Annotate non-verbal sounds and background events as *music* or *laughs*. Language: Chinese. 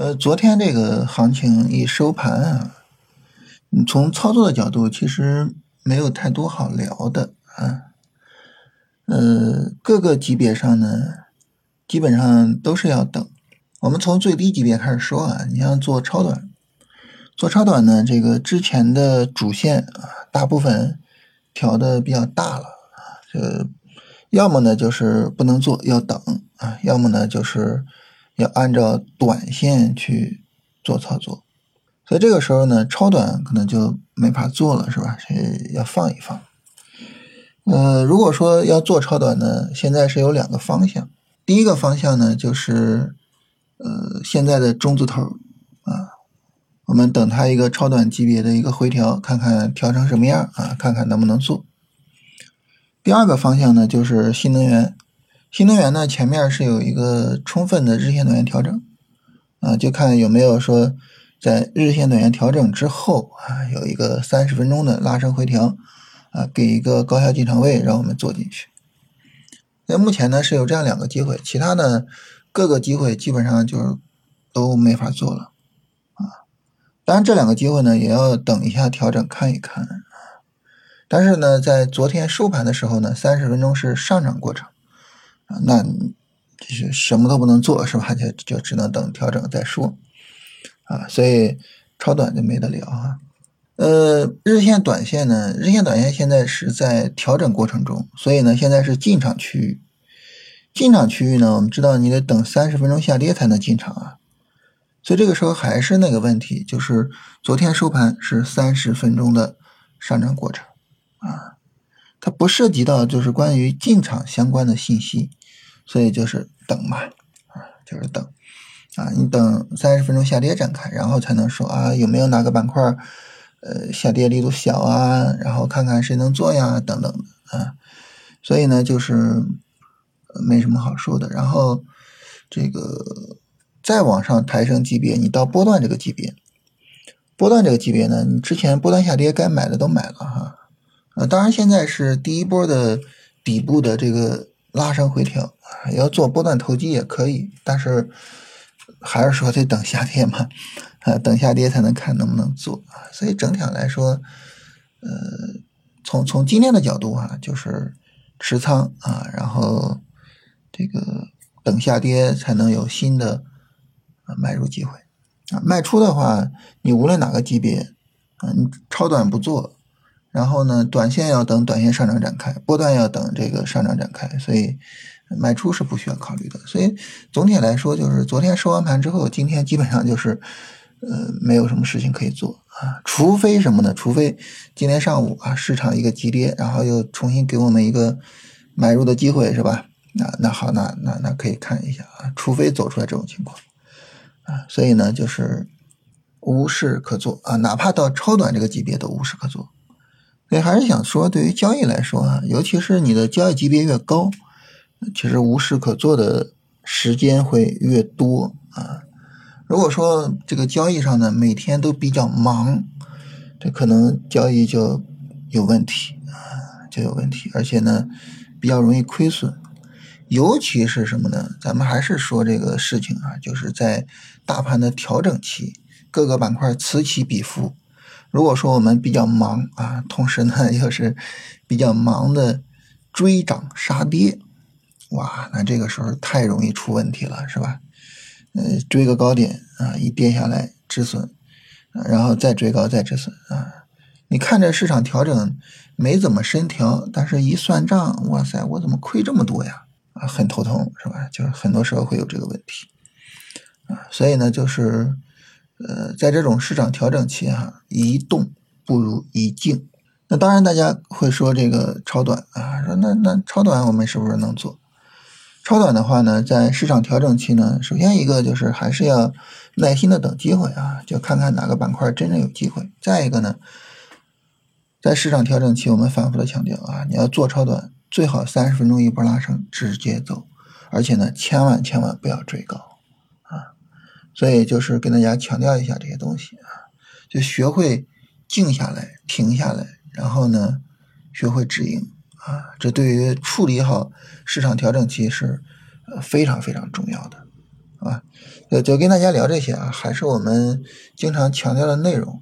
呃，昨天这个行情一收盘啊，从操作的角度其实没有太多好聊的啊。呃，各个级别上呢，基本上都是要等。我们从最低级别开始说啊，你像做超短，做超短呢，这个之前的主线啊，大部分调的比较大了啊，这要么呢就是不能做，要等啊，要么呢就是要按照短线去做操作。所以这个时候呢，超短可能就没法做了，是吧？是要放一放。呃，如果说要做超短呢，现在是有两个方向。第一个方向呢，就是呃现在的中字头啊，我们等它一个超短级别的一个回调，看看调成什么样啊，看看能不能做。第二个方向呢，就是新能源。新能源呢，前面是有一个充分的日线短线调整啊，就看有没有说在日线短线调整之后啊，有一个三十分钟的拉升回调。啊，给一个高效进场位，让我们做进去。那目前呢是有这样两个机会，其他的各个机会基本上就是都没法做了啊。当然，这两个机会呢也要等一下调整看一看啊。但是呢，在昨天收盘的时候呢，三十分钟是上涨过程，那就是什么都不能做是吧？*laughs* 就就只能等调整再说啊。所以超短就没得聊啊。呃，日线、短线呢？日线、短线现在是在调整过程中，所以呢，现在是进场区域。进场区域呢，我们知道你得等三十分钟下跌才能进场啊。所以这个时候还是那个问题，就是昨天收盘是三十分钟的上涨过程啊，它不涉及到就是关于进场相关的信息，所以就是等嘛，啊，就是等啊，你等三十分钟下跌展开，然后才能说啊，有没有哪个板块？呃，下跌力度小啊，然后看看谁能做呀，等等的啊，所以呢，就是没什么好说的。然后这个再往上抬升级别，你到波段这个级别，波段这个级别呢，你之前波段下跌该买的都买了哈，呃，当然现在是第一波的底部的这个拉升回调，要做波段投机也可以，但是还是说得等下跌嘛。啊，等下跌才能看能不能做啊，所以整体上来说，呃，从从今天的角度啊，就是持仓啊，然后这个等下跌才能有新的啊买入机会啊。卖出的话，你无论哪个级别啊，你超短不做，然后呢，短线要等短线上涨展开，波段要等这个上涨展开，所以卖出是不需要考虑的。所以总体来说，就是昨天收完盘之后，今天基本上就是。呃，没有什么事情可以做啊，除非什么呢？除非今天上午啊，市场一个急跌，然后又重新给我们一个买入的机会，是吧？那那好，那那那可以看一下啊，除非走出来这种情况啊，所以呢，就是无事可做啊，哪怕到超短这个级别都无事可做。所以还是想说，对于交易来说啊，尤其是你的交易级别越高，其实无事可做的时间会越多啊。如果说这个交易上呢，每天都比较忙，这可能交易就有问题啊，就有问题，而且呢，比较容易亏损。尤其是什么呢？咱们还是说这个事情啊，就是在大盘的调整期，各个板块此起彼伏。如果说我们比较忙啊，同时呢 *laughs* 又是比较忙的追涨杀跌，哇，那这个时候太容易出问题了，是吧？呃，追个高点啊，一跌下来止损，然后再追高再止损啊。你看这市场调整没怎么深调，但是一算账，哇塞，我怎么亏这么多呀？啊，很头疼是吧？就是很多时候会有这个问题啊。所以呢，就是呃，在这种市场调整期哈，一动不如一静。那当然，大家会说这个超短啊，说那那超短我们是不是能做？超短的话呢，在市场调整期呢，首先一个就是还是要耐心的等机会啊，就看看哪个板块真正有机会。再一个呢，在市场调整期，我们反复的强调啊，你要做超短，最好三十分钟一波拉升直接走，而且呢，千万千万不要追高。所以就是跟大家强调一下这些东西啊，就学会静下来、停下来，然后呢，学会止盈。啊，这对于处理好市场调整期是呃非常非常重要的啊。就，就跟大家聊这些啊，还是我们经常强调的内容。